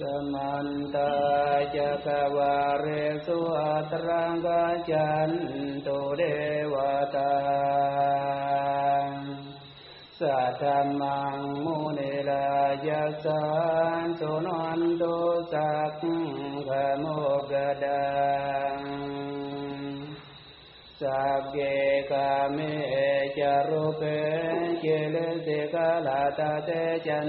สมันตาจักวาเรสุอัตรังกาจันตุเดวตาสัทธมังมุนิลายัสสันสุนันตุสักขโมกดังสัพเกกาเมจารุเป เจเลสิกาลาตาเตจั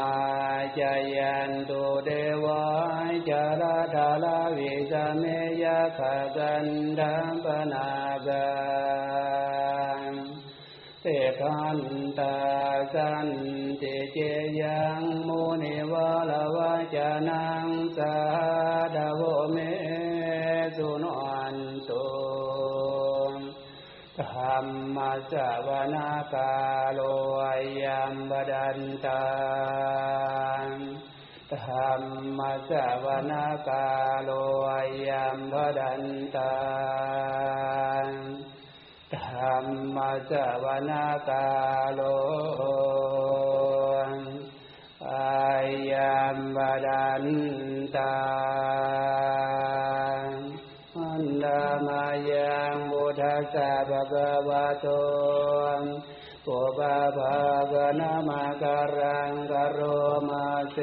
มาจายันตุเดวาจาราดาลาวิสเมยะขกันดัมปนากานเตคันตาสันติเจยังมุนิวาลวะจานังสาดาโวเม ธรรมสวนากาโลยัมบดันตาธรรมสวนากาโลยัมบดันตาธรรมสวนากาโลอายัมบดันตา สสะภะคะวะโตปุปะภะกะนะมะการังกะโรมาเส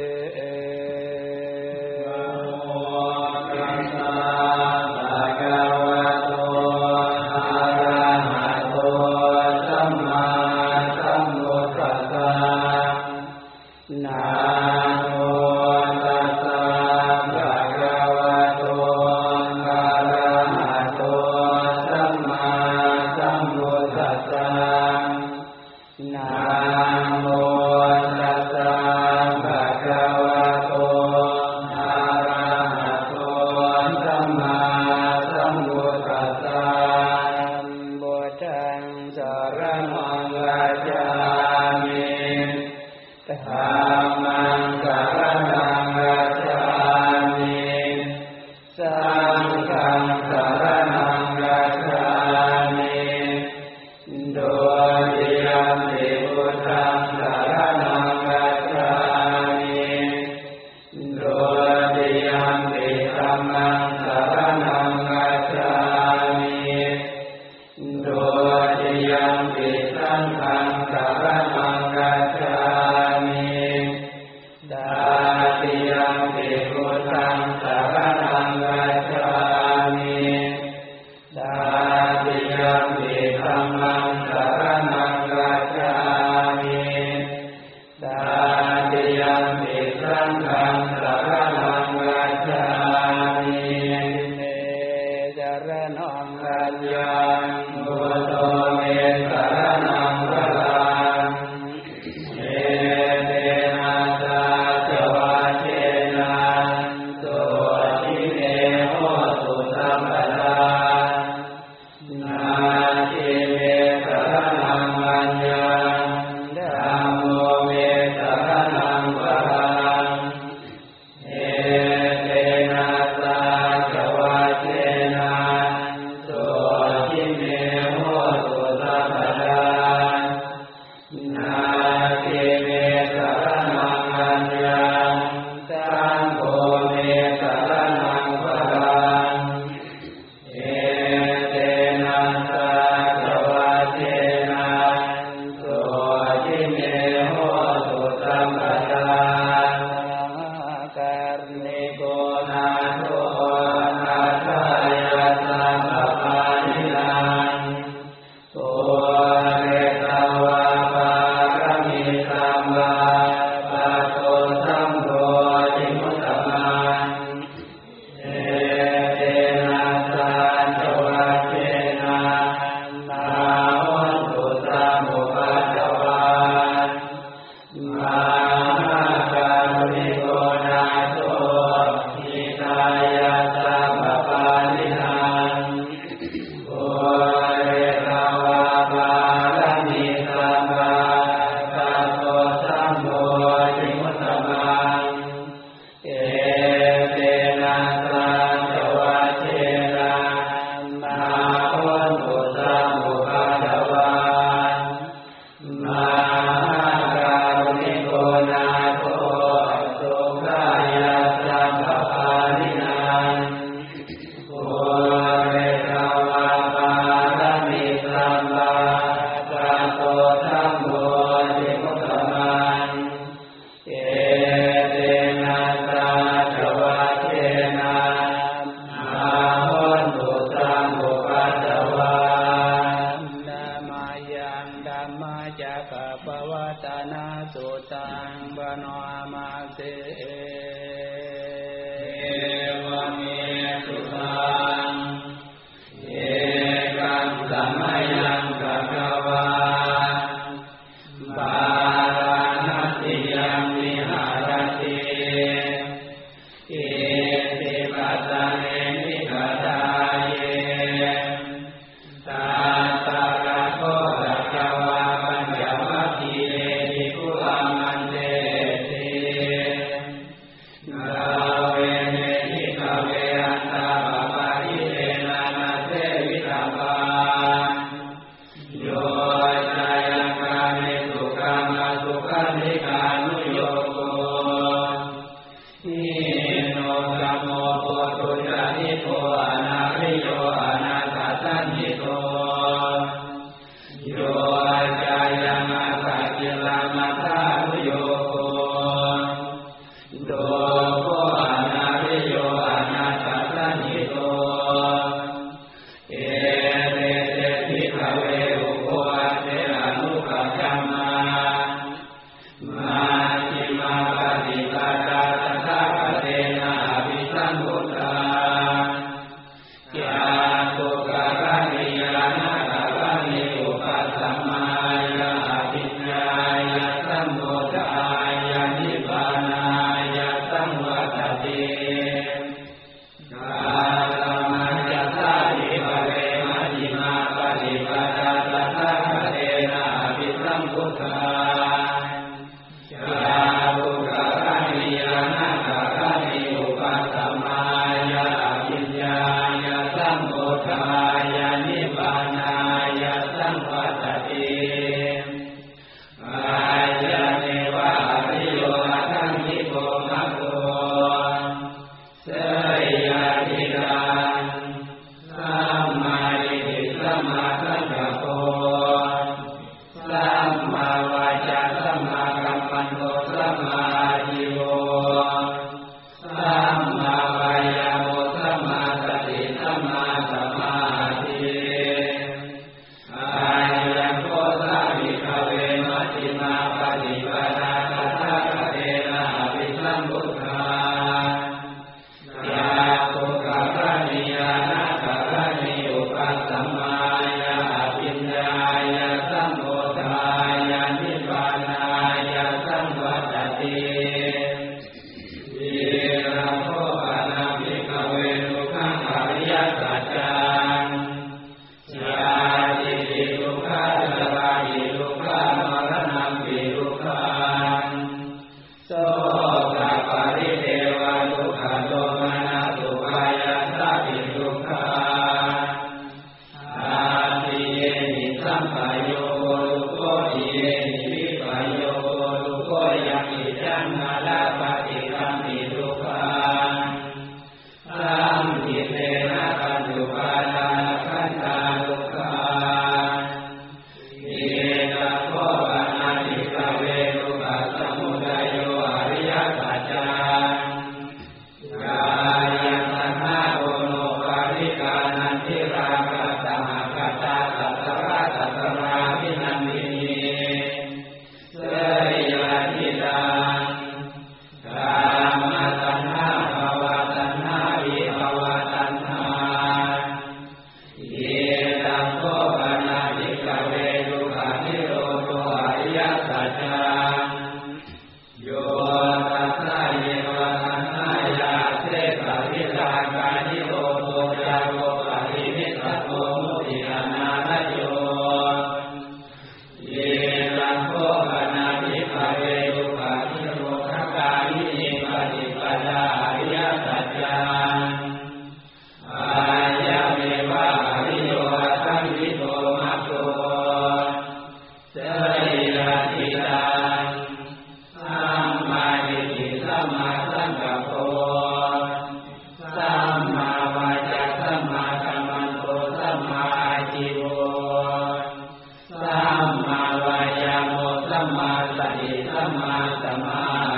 มาสติสัมมาสมา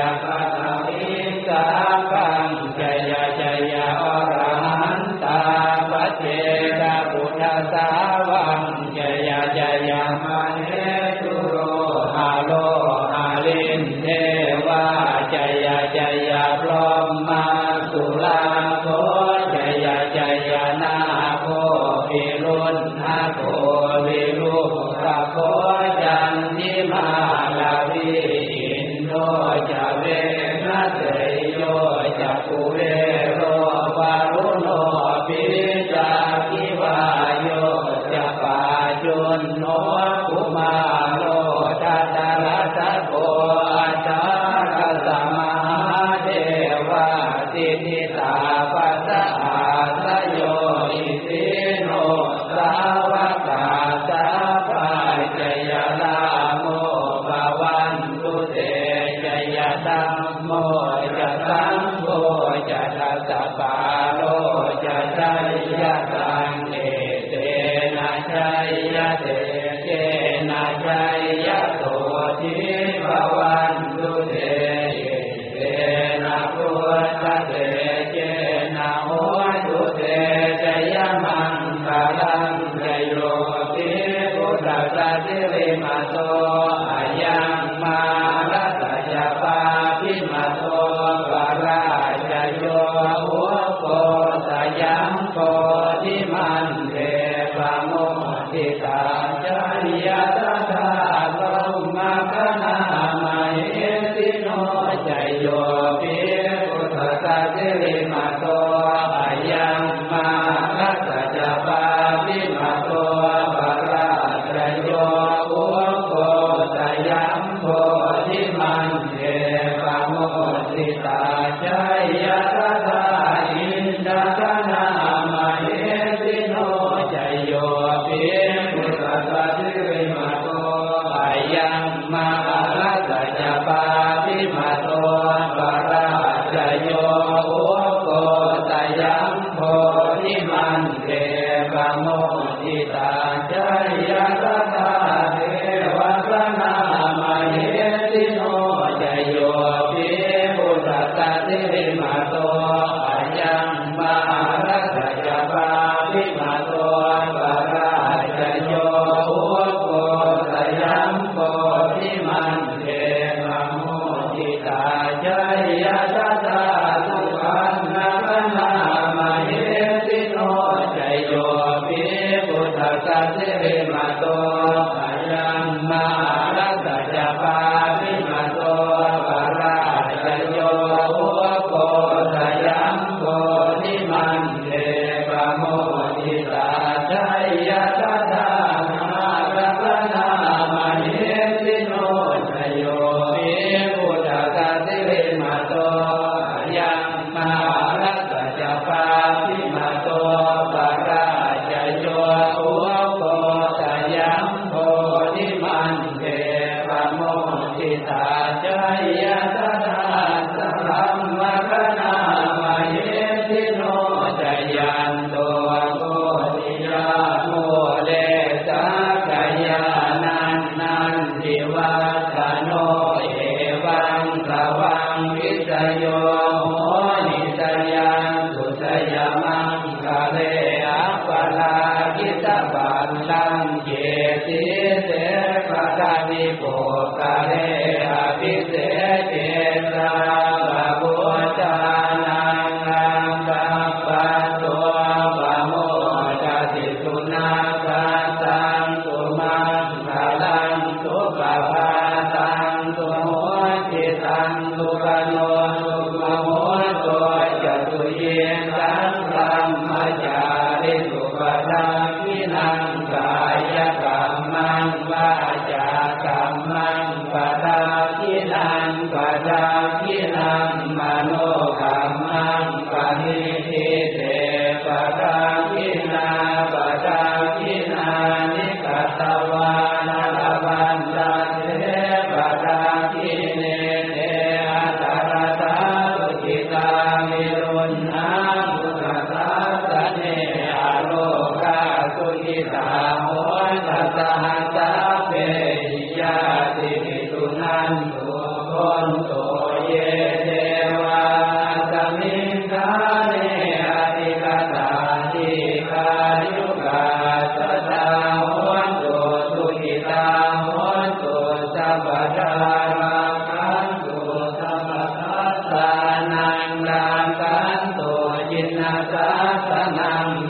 จ จะทัสสะปาาค